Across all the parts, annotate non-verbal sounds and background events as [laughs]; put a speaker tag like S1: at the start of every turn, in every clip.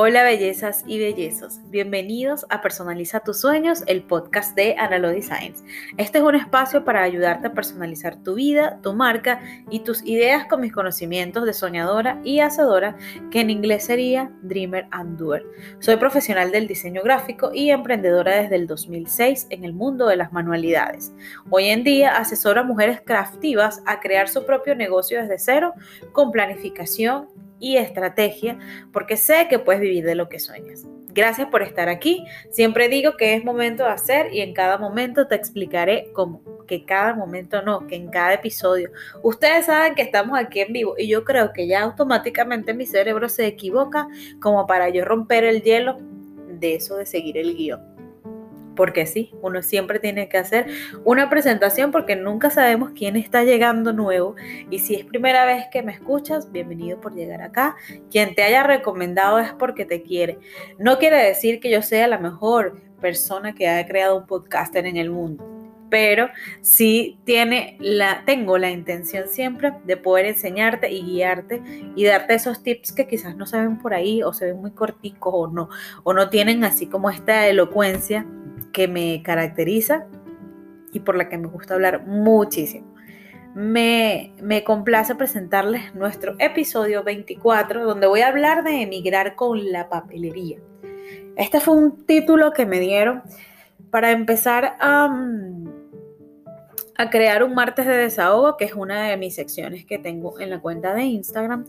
S1: Hola bellezas y bellezos, bienvenidos a Personaliza tus sueños, el podcast de Analo Designs. Este es un espacio para ayudarte a personalizar tu vida, tu marca y tus ideas con mis conocimientos de soñadora y hacedora, que en inglés sería Dreamer and Doer. Soy profesional del diseño gráfico y emprendedora desde el 2006 en el mundo de las manualidades. Hoy en día asesoro a mujeres craftivas a crear su propio negocio desde cero con planificación y estrategia, porque sé que puedes vivir de lo que sueñas. Gracias por estar aquí. Siempre digo que es momento de hacer y en cada momento te explicaré cómo. Que cada momento no, que en cada episodio. Ustedes saben que estamos aquí en vivo y yo creo que ya automáticamente mi cerebro se equivoca como para yo romper el hielo de eso de seguir el guion porque sí, uno siempre tiene que hacer una presentación porque nunca sabemos quién está llegando nuevo y si es primera vez que me escuchas, bienvenido por llegar acá. Quien te haya recomendado es porque te quiere. No quiere decir que yo sea la mejor persona que haya creado un podcaster en el mundo pero sí tiene la, tengo la intención siempre de poder enseñarte y guiarte y darte esos tips que quizás no se ven por ahí o se ven muy corticos o no, o no tienen así como esta elocuencia que me caracteriza y por la que me gusta hablar muchísimo. Me, me, complace presentarles nuestro episodio 24, donde voy a hablar de emigrar con la papelería. Este fue un título que me dieron para empezar a, a crear un martes de desahogo, que es una de mis secciones que tengo en la cuenta de Instagram.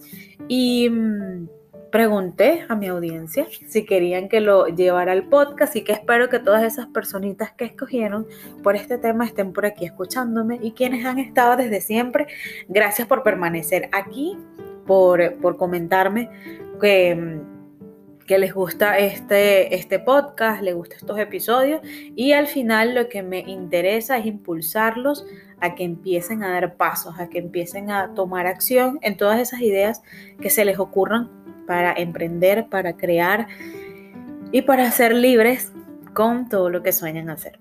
S1: Y mm, pregunté a mi audiencia si querían que lo llevara al podcast y que espero que todas esas personitas que escogieron por este tema estén por aquí escuchándome y quienes han estado desde siempre, gracias por permanecer aquí, por, por comentarme que, que les gusta este, este podcast, les gustan estos episodios y al final lo que me interesa es impulsarlos a que empiecen a dar pasos, a que empiecen a tomar acción en todas esas ideas que se les ocurran para emprender, para crear y para ser libres con todo lo que sueñan hacer.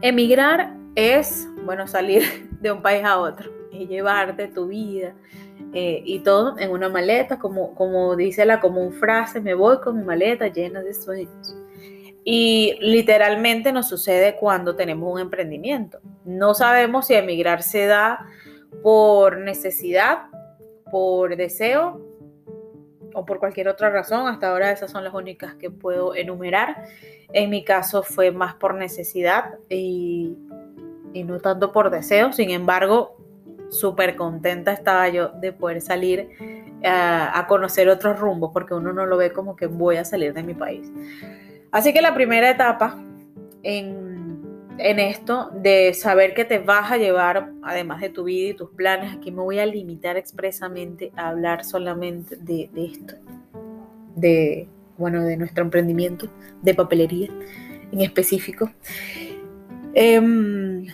S1: Emigrar es, bueno, salir [laughs] de un país a otro y llevarte tu vida eh, y todo en una maleta, como, como dice la común frase, me voy con mi maleta llena de sueños. Y literalmente nos sucede cuando tenemos un emprendimiento. No sabemos si emigrar se da por necesidad, por deseo o por cualquier otra razón. Hasta ahora esas son las únicas que puedo enumerar. En mi caso fue más por necesidad y, no tanto por deseo. Sin embargo, súper contenta estaba yo de poder salir a, a conocer otros rumbos porque uno no lo ve como que voy a salir de mi país. Así que la primera etapa en en esto de saber que te vas a llevar, además de tu vida y tus planes, aquí me voy a limitar expresamente a hablar solamente de, esto, de, bueno, de nuestro emprendimiento de papelería en específico. Em,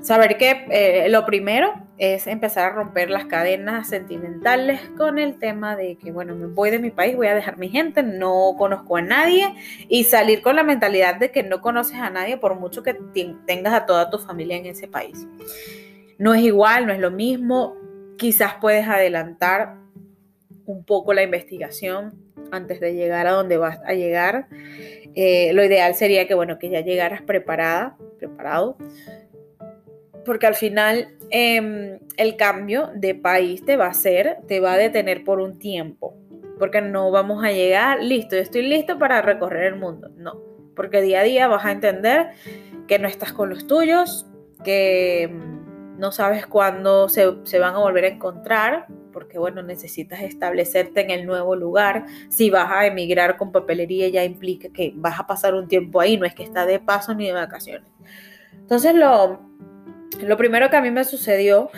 S1: saber que eh, lo primero es empezar a romper las cadenas sentimentales con el tema de que, bueno, me voy de mi país, voy a dejar mi gente, no conozco a nadie y salir con la mentalidad de que no conoces a nadie por mucho que tengas a toda tu familia en ese país. No es igual, no es lo mismo, quizás puedes adelantar un poco la investigación antes de llegar a donde vas a llegar. Eh, lo ideal sería que, bueno, que ya llegaras preparada, preparado porque al final em, el cambio de país te va a hacer, te va a detener por un tiempo, porque no vamos a llegar, listo, yo estoy listo para recorrer el mundo, no, porque día a día vas a entender que no estás con los tuyos, que em, no sabes cuándo se, se van a volver a encontrar, porque bueno, necesitas establecerte en el nuevo lugar. Si vas a emigrar con papelería ya implica que vas a pasar un tiempo ahí, no es que está de paso ni de vacaciones. Entonces lo, lo primero que a mí me sucedió,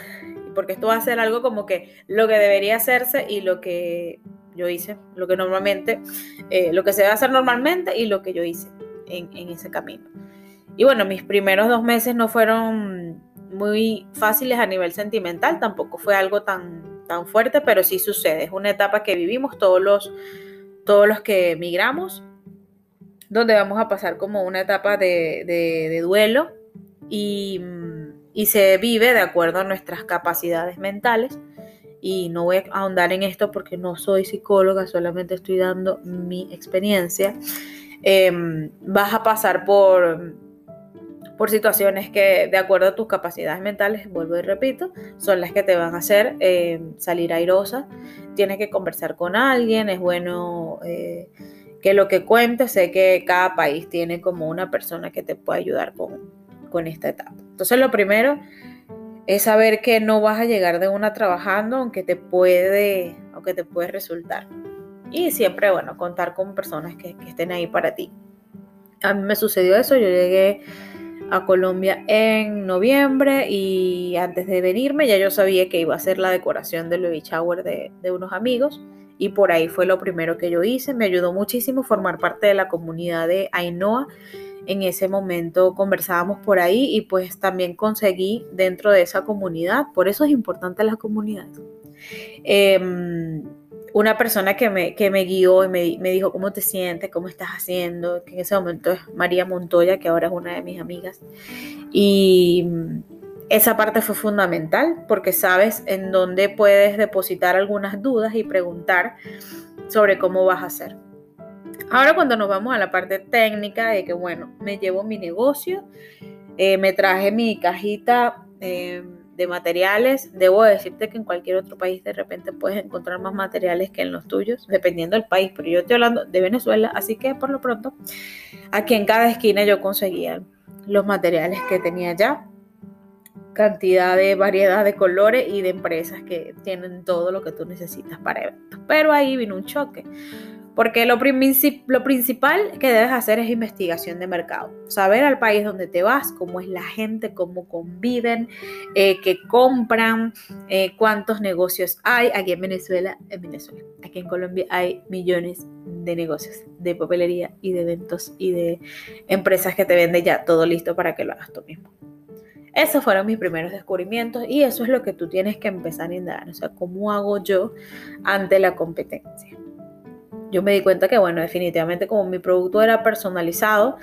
S1: porque esto va a ser algo como que lo que debería hacerse y lo que yo hice, lo que normalmente, eh, lo que se debe hacer normalmente y lo que yo hice en, ese camino. Y bueno, mis primeros dos meses no fueron muy fáciles a nivel sentimental, tampoco fue algo tan, tan fuerte, pero sí sucede, es una etapa que vivimos todos los, todos los que emigramos, donde vamos a pasar como una etapa de, de duelo y y se vive de acuerdo a nuestras capacidades mentales. Y no voy a ahondar en esto porque no soy psicóloga, solamente estoy dando mi experiencia, em, vas a pasar por, por situaciones que, de acuerdo a tus capacidades mentales, vuelvo y repito, son las que te van a hacer em, salir airosa. Tienes que conversar con alguien, es bueno eh, que lo que cuentes, sé que cada país tiene como una persona que te puede ayudar con, con esta etapa. Entonces lo primero es saber que no vas a llegar de una trabajando, aunque te puede, aunque te puede resultar. Y siempre, bueno, contar con personas que, estén ahí para ti. A mí me sucedió eso, yo llegué a Colombia en noviembre y antes de venirme ya yo sabía que iba a ser la decoración del baby shower de, de, unos amigos y por ahí fue lo primero que yo hice. Me ayudó muchísimo formar parte de la comunidad de Ainhoa en ese momento conversábamos por ahí y pues también conseguí dentro de esa comunidad, por eso es importante la comunidad, em, una persona que me, que me guió y me, me, dijo cómo te sientes, cómo estás haciendo, que en ese momento es María Montoya, que ahora es una de mis amigas. Y esa parte fue fundamental porque sabes en dónde puedes depositar algunas dudas y preguntar sobre cómo vas a hacer. Ahora cuando nos vamos a la parte técnica de que, bueno, me llevo mi negocio, eh, me traje mi cajita eh, de materiales, debo decirte que en cualquier otro país de repente puedes encontrar más materiales que en los tuyos, dependiendo del país, pero yo estoy hablando de Venezuela, así que por lo pronto, aquí en cada esquina yo conseguía los materiales que tenía ya, cantidad de variedad de colores y de empresas que tienen todo lo que tú necesitas para eventos. Pero ahí vino un choque, porque lo, lo, principal que debes hacer es investigación de mercado. Saber al país donde te vas, cómo es la gente, cómo conviven, eh, qué compran, eh, cuántos negocios hay. Aquí en Venezuela, en Venezuela, aquí en Colombia hay millones de negocios, de papelería y de eventos y de empresas que te venden ya todo listo para que lo hagas tú mismo. Esos fueron mis primeros descubrimientos y eso es lo que tú tienes que empezar a indagar. O sea, ¿cómo hago yo ante la competencia? Yo me di cuenta que, bueno, definitivamente como mi producto era personalizado,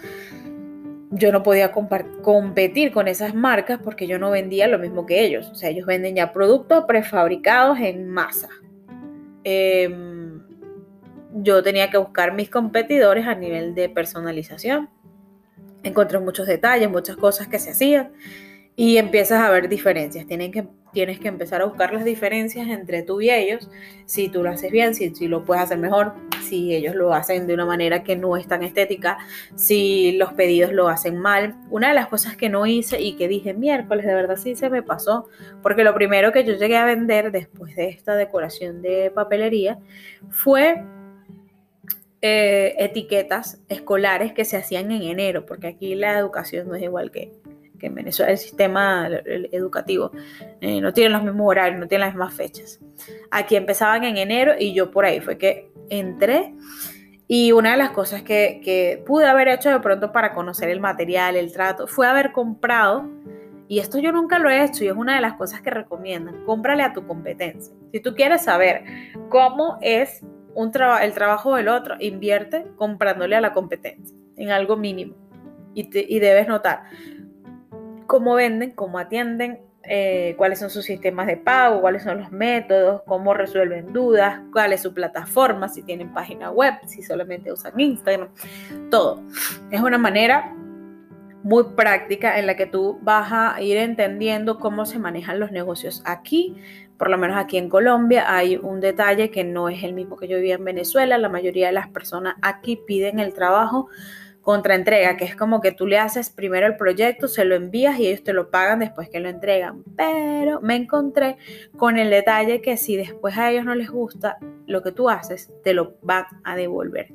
S1: yo no podía competir con esas marcas porque yo no vendía lo mismo que ellos. O sea, ellos venden ya productos prefabricados en masa. Em, yo tenía que buscar mis competidores a nivel de personalización. Encontré muchos detalles, muchas cosas que se hacían y empiezas a ver diferencias. Tienen que tienes que empezar a buscar las diferencias entre tú y ellos, si tú lo haces bien, si, lo puedes hacer mejor, si ellos lo hacen de una manera que no es tan estética, si los pedidos lo hacen mal. Una de las cosas que no hice y que dije miércoles, de verdad sí se me pasó, porque lo primero que yo llegué a vender después de esta decoración de papelería fue eh, etiquetas escolares que se hacían en enero, porque aquí la educación no es igual que, que en Venezuela el sistema educativo eh, no tiene los mismos horarios, no tiene las mismas fechas. Aquí empezaban en enero y yo por ahí fue que entré y una de las cosas que, que pude haber hecho de pronto para conocer el material, el trato, fue haber comprado, y esto yo nunca lo he hecho y es una de las cosas que recomiendan, cómprale a tu competencia. Si tú quieres saber cómo es un el trabajo del otro, invierte comprándole a la competencia en algo mínimo. Y, y debes notar, cómo venden, cómo atienden, eh, cuáles son sus sistemas de pago, cuáles son los métodos, cómo resuelven dudas, cuál es su plataforma, si tienen página web, si solamente usan Instagram, todo. Es una manera muy práctica en la que tú vas a ir entendiendo cómo se manejan los negocios aquí. Por lo menos aquí en Colombia hay un detalle que no es el mismo que yo vivía en Venezuela. La mayoría de las personas aquí piden el trabajo contraentrega, que es como que tú le haces primero el proyecto, se lo envías y ellos te lo pagan después que lo entregan. Pero me encontré con el detalle que si después a ellos no les gusta lo que tú haces, te lo van a devolver.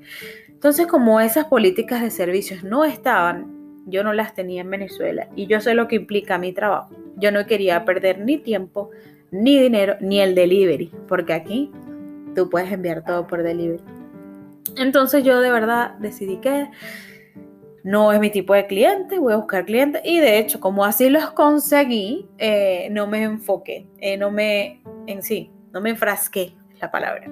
S1: Entonces, como esas políticas de servicios no estaban, yo no las tenía en Venezuela y yo sé lo que implica mi trabajo. Yo no quería perder ni tiempo, ni dinero, ni el delivery, porque aquí tú puedes enviar todo por delivery. Entonces yo de verdad decidí que no es mi tipo de cliente, voy a buscar clientes y de hecho como así los conseguí, eh, no me enfoqué, eh, no me, en sí, no me enfrasqué, la palabra,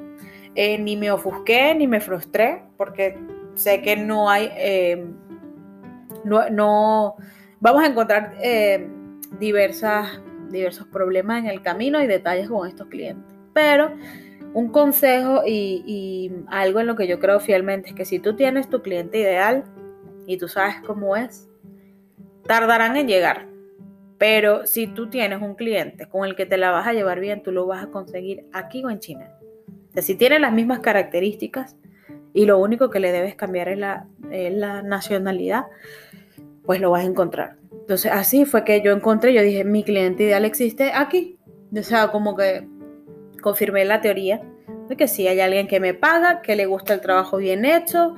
S1: eh, ni me ofusqué, ni me frustré, porque sé que no hay, no, vamos a encontrar diversas, diversos problemas en el camino y detalles con estos clientes. Pero un consejo y, algo en lo que yo creo fielmente es que si tú tienes tu cliente ideal y tú sabes cómo es, tardarán en llegar. Pero si tú tienes un cliente con el que te la vas a llevar bien, tú lo vas a conseguir aquí o en China. Si tiene las mismas características y lo único que le debes cambiar es la, es la nacionalidad, pues lo vas a encontrar. Entonces así fue que yo encontré, yo dije, mi cliente ideal existe aquí. O sea, como que confirmé la teoría de que sí hay alguien que me paga, que le gusta el trabajo bien hecho,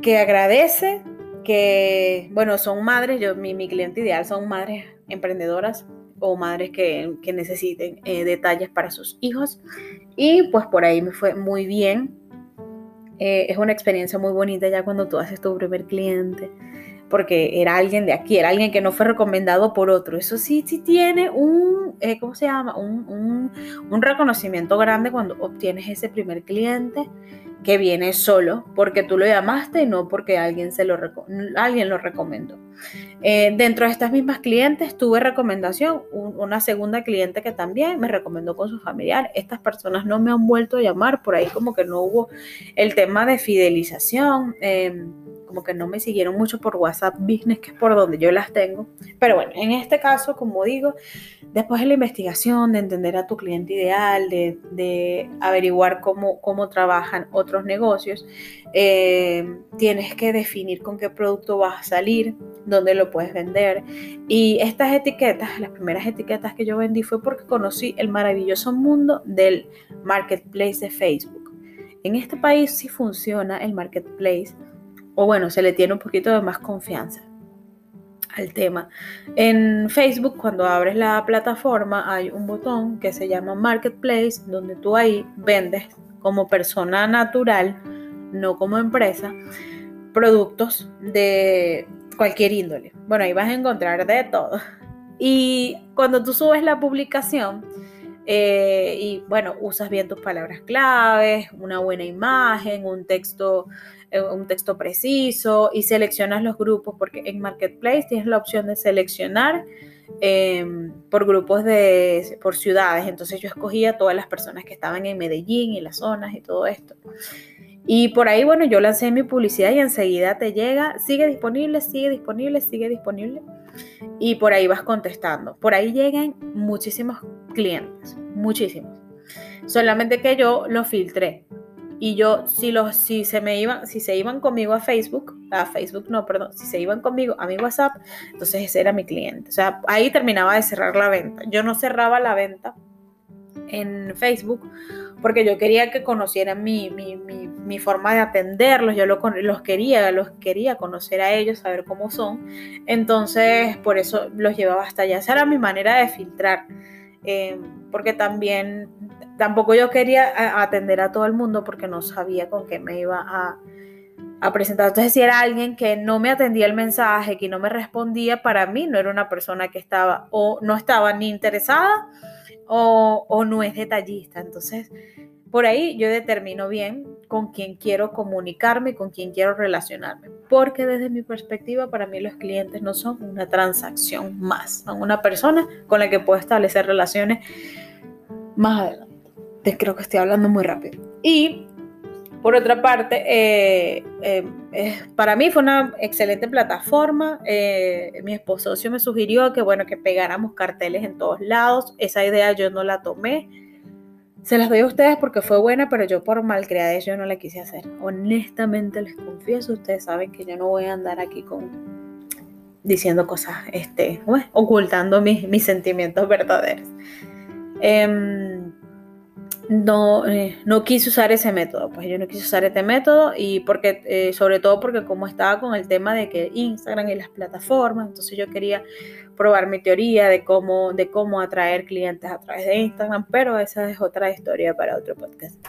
S1: que agradece, que, bueno, son madres, yo, mi, cliente ideal son madres emprendedoras o madres que, que necesiten eh, detalles para sus hijos. Y pues por ahí me fue muy bien. Eh, es una experiencia muy bonita ya cuando tú haces tu primer cliente porque era alguien de aquí, era alguien que no fue recomendado por otro. Eso sí, sí tiene un, eh, ¿cómo se llama? Un, reconocimiento grande cuando obtienes ese primer cliente que viene solo porque tú lo llamaste y no porque alguien, se lo, alguien lo recomendó. Eh, dentro de estas mismas clientes tuve recomendación, una segunda cliente que también me recomendó con su familiar. Estas personas no me han vuelto a llamar, por ahí como que no hubo el tema de fidelización. Em, como que no me siguieron mucho por WhatsApp Business, que es por donde yo las tengo. Pero bueno, en este caso, como digo, después de la investigación, de entender a tu cliente ideal, de, averiguar cómo, cómo trabajan otros negocios, eh, tienes que definir con qué producto vas a salir, dónde lo puedes vender. Y estas etiquetas, las primeras etiquetas que yo vendí fue porque conocí el maravilloso mundo del marketplace de Facebook. En este país sí funciona el marketplace o bueno, se le tiene un poquito de más confianza al tema. En Facebook, cuando abres la plataforma, hay un botón que se llama Marketplace, donde tú ahí vendes como persona natural, no como empresa, productos de cualquier índole. Bueno, ahí vas a encontrar de todo. Y cuando tú subes la publicación, eh, y bueno, usas bien tus palabras claves, una buena imagen, un texto un texto preciso y seleccionas los grupos, porque en Marketplace tienes la opción de seleccionar em, por grupos de, por ciudades. Entonces yo escogía todas las personas que estaban en Medellín y las zonas y todo esto. Y por ahí, bueno, yo lancé mi publicidad y enseguida te llega, sigue disponible, sigue disponible, sigue disponible. Y por ahí vas contestando. Por ahí llegan muchísimos clientes, muchísimos. Solamente que yo lo filtré y yo si los si se me iban si se iban conmigo a Facebook a Facebook no perdón si se iban conmigo a mi WhatsApp entonces ese era mi cliente. O sea ahí terminaba de cerrar la venta. Yo no cerraba la venta en Facebook porque yo quería que conocieran mi, mi, mi, forma de atenderlos, yo lo, los quería, los quería conocer a ellos, saber cómo son, entonces por eso los llevaba hasta allá, esa era mi manera de filtrar, eh, porque también tampoco yo quería atender a todo el mundo porque no sabía con qué me iba a, presentar. Entonces, si era alguien que no me atendía el mensaje, que no me respondía, para mí no era una persona que estaba o no estaba ni interesada o, o no es detallista. Entonces, por ahí yo determino bien con quién quiero comunicarme, con quién quiero relacionarme. Porque desde mi perspectiva, para mí los clientes no son una transacción más, son una persona con la que puedo establecer relaciones más adelante creo que estoy hablando muy rápido. Y por otra parte, eh, eh, para mí fue una excelente plataforma. Eh, mi esposo me sugirió que, bueno, que pegáramos carteles en todos lados. Esa idea yo no la tomé. Se las doy a ustedes porque fue buena, pero yo por malcriadez yo no la quise hacer. Honestamente les confieso, ustedes saben que yo no voy a andar aquí con diciendo cosas, este, ocultando mis, mis sentimientos verdaderos. Em, no, eh, no quise usar ese método, pues yo no quise usar este método y porque, eh, sobre todo porque como estaba con el tema de que Instagram y las plataformas, entonces yo quería probar mi teoría de cómo, de cómo atraer clientes a través de Instagram, pero esa es otra historia para otro podcast.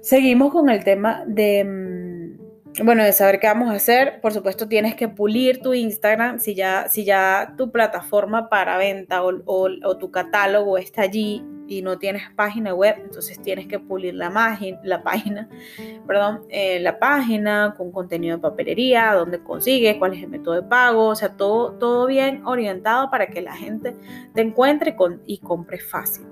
S1: Seguimos con el tema de, mm, bueno, de saber qué vamos a hacer. Por supuesto, tienes que pulir tu Instagram. Si ya, si ya tu plataforma para venta o, o tu catálogo está allí, y no tienes página web, entonces tienes que pulir la, la página, [laughs] perdón, eh, la página con contenido de papelería, dónde consigues, cuál es el método de pago, o sea, todo, todo bien orientado para que la gente te encuentre con, y compre fácil.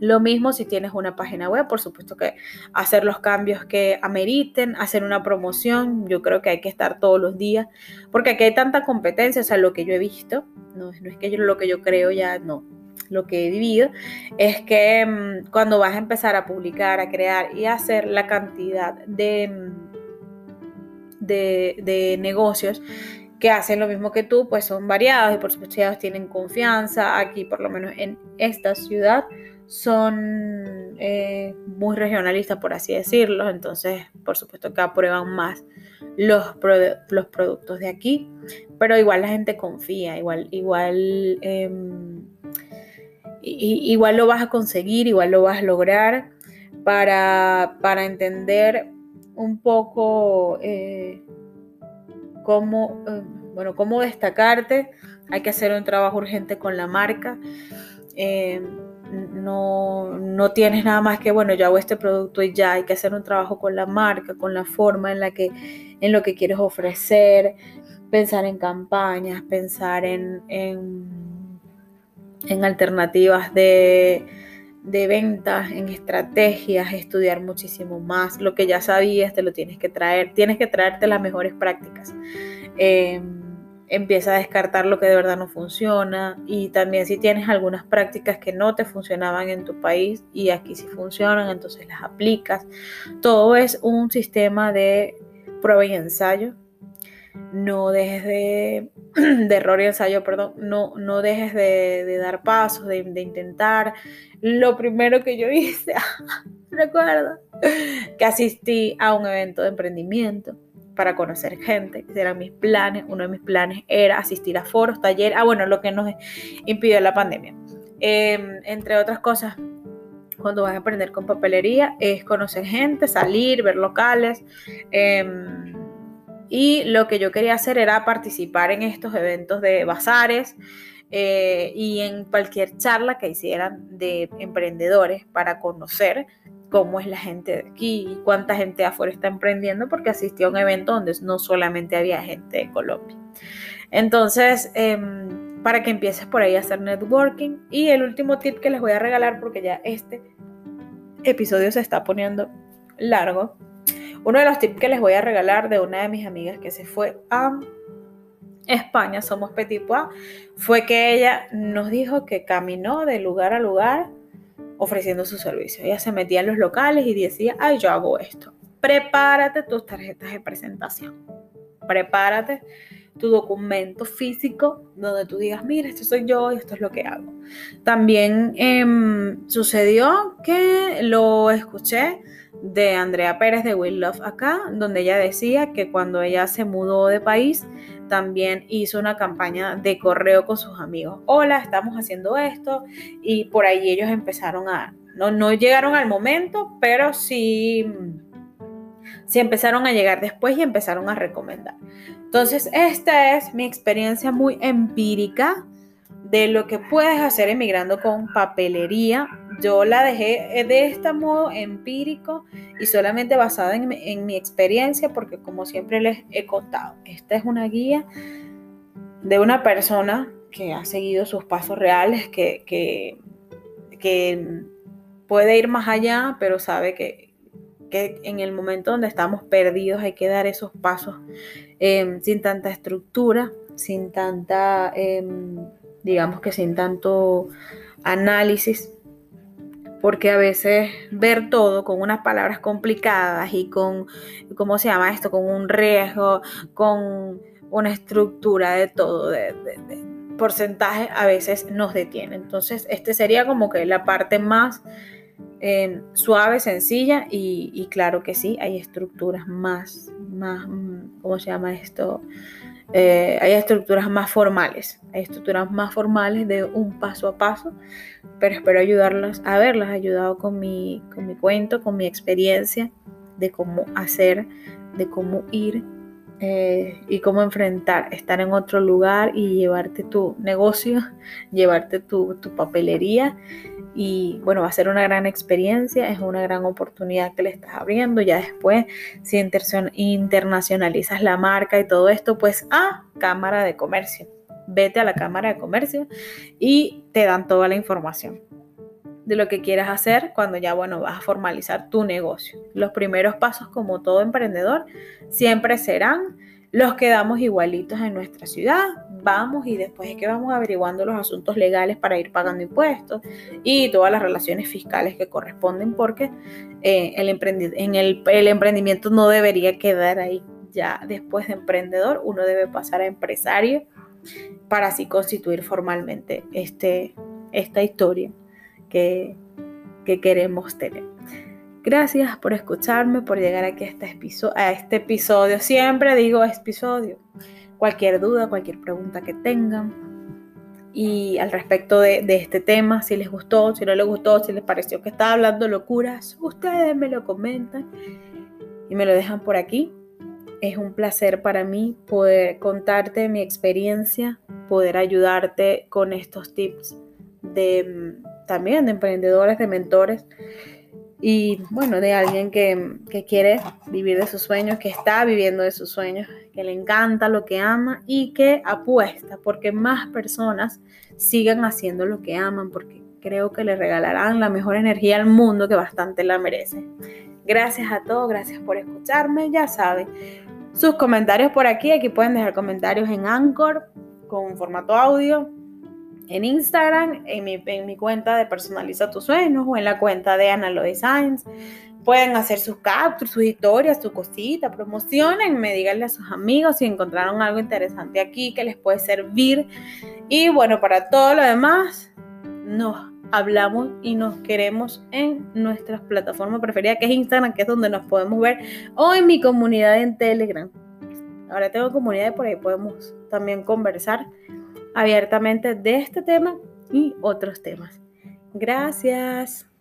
S1: Lo mismo si tienes una página web, por supuesto que hacer los cambios que ameriten, hacer una promoción, yo creo que hay que estar todos los días, porque aquí hay tanta competencia, o sea, lo que yo he visto, no, no es que yo lo que yo creo ya, no, lo que he vivido, es que mm, cuando vas a empezar a publicar, a crear y a hacer la cantidad de, mm, de, de negocios que hacen lo mismo que tú, pues son variados y por supuesto ellos tienen confianza. Aquí, por lo menos en esta ciudad, son eh, muy regionalistas, por así decirlo. Entonces, por supuesto que aprueban más los, los productos de aquí. Pero igual la gente confía, igual, igual, em, igual lo vas a conseguir, igual lo vas a lograr para, para entender un poco eh, cómo, eh, bueno, cómo destacarte. Hay que hacer un trabajo urgente con la marca. Eh, no, no, tienes nada más que, bueno, yo hago este producto y ya, hay que hacer un trabajo con la marca, con la forma en la que, en lo que quieres ofrecer, pensar en campañas, pensar en, en, en alternativas de, de ventas, en estrategias, estudiar muchísimo más. Lo que ya sabías te lo tienes que traer, tienes que traerte las mejores prácticas. Em, empieza a descartar lo que de verdad no funciona y también si tienes algunas prácticas que no te funcionaban en tu país y aquí sí funcionan, entonces las aplicas. Todo es un sistema de prueba y ensayo no dejes de, [clears throat] de error y ensayo, perdón, no, no dejes de, dar pasos, de, intentar. Lo primero que yo [laughs] hice, [laughs] recuerdo, que asistí a un evento de emprendimiento para conocer gente, eran mis planes. Uno de mis planes era asistir a foros, talleres, ah, bueno, lo que nos impidió la pandemia. Em, entre otras cosas, cuando vas a aprender con papelería, es conocer gente, salir, ver locales. Em, y lo que yo quería hacer era participar en estos eventos de bazares eh, y en cualquier charla que hicieran de emprendedores para conocer cómo es la gente de aquí y cuánta gente afuera está emprendiendo, porque asistí a un evento donde no solamente había gente de Colombia. Entonces, em, para que empieces por ahí a hacer networking. Y el último tip que les voy a regalar, porque ya este episodio se está poniendo largo, uno de los tips que les voy a regalar de una de mis amigas que se fue a España, somos Petit Pois, fue que ella nos dijo que caminó de lugar a lugar ofreciendo su servicio. Ella se metía en los locales y decía, ay, yo hago esto. Prepárate tus tarjetas de presentación. Prepárate tu documento físico donde tú digas, mira, esto soy yo y esto es lo que hago. También em, sucedió que lo escuché de Andrea Pérez de Will Love acá, donde ella decía que cuando ella se mudó de país, también hizo una campaña de correo con sus amigos. Hola, estamos haciendo esto. Y por ahí ellos empezaron a, no, no llegaron al momento, pero sí, sí empezaron a llegar después y empezaron a recomendar. Entonces, esta es mi experiencia muy empírica de lo que puedes hacer emigrando con papelería. Yo la dejé eh, de este modo empírico y solamente basada en, mi experiencia, porque como siempre les he contado, esta es una guía de una persona que ha seguido sus pasos reales, que, puede ir más allá, pero sabe que, que, en el momento donde estamos perdidos hay que dar esos pasos em, sin tanta estructura, sin tanta... Em, digamos que sin tanto análisis, porque a veces ver todo con unas palabras complicadas y con, ¿cómo se llama esto? Con un riesgo, con una estructura de todo, de, porcentaje, a veces nos detiene. Entonces, este sería como que la parte más suave, sencilla y, claro que sí, hay estructuras más, más, ¿cómo se llama esto? Eh, hay estructuras más formales, hay estructuras más formales de un paso a paso, pero espero ayudarlas, haberlas ayudado con mi, con mi cuento, con mi experiencia de cómo hacer, de cómo ir eh, y cómo enfrentar, estar en otro lugar y llevarte tu negocio, [laughs] llevarte tu, tu papelería y bueno, va a ser una gran experiencia, es una gran oportunidad que le estás abriendo. Ya después, si internacionalizas la marca y todo esto, pues a Cámara de Comercio. Vete a la Cámara de Comercio y te dan toda la información. De lo que quieras hacer cuando ya, bueno, vas a formalizar tu negocio. Los primeros pasos, como todo emprendedor, siempre serán los que damos igualitos en nuestra ciudad. Vamos y después es que vamos averiguando los asuntos legales para ir pagando impuestos y todas las relaciones fiscales que corresponden porque eh, el, en el emprendimiento no debería quedar ahí. Ya después de emprendedor, uno debe pasar a empresario para así constituir formalmente este, esta historia que, queremos tener. Gracias por escucharme, por llegar aquí a este, episodio, a este episodio. Siempre digo episodio. Cualquier duda, cualquier pregunta que tengan. Y al respecto de, de, este tema, si les gustó, si no les gustó, si les pareció que estaba hablando locuras, ustedes me lo comentan y me lo dejan por aquí. Es un placer para mí poder contarte mi experiencia, poder ayudarte con estos tips de también de emprendedores, de mentores y bueno, de alguien que, quiere vivir de sus sueños, que está viviendo de sus sueños, que le encanta lo que ama y que apuesta porque más personas sigan haciendo lo que aman, porque creo que le regalarán la mejor energía al mundo que bastante la merece. Gracias a todos, gracias por escucharme, ya saben. Sus comentarios por aquí, aquí pueden dejar comentarios en Anchor con formato audio en Instagram, en mi, cuenta de Personaliza tus sueños o en la cuenta de Analo Designs. Pueden hacer sus capturas, sus historias, su cosita, promocionenme, díganle a sus amigos si encontraron algo interesante aquí que les puede servir. Y bueno, para todo lo demás, nos hablamos y nos queremos en nuestras plataformas preferidas, que es Instagram, que es donde nos podemos ver, o en mi comunidad en Telegram. Ahora tengo comunidad y por ahí podemos también conversar abiertamente de este tema y otros temas. Gracias.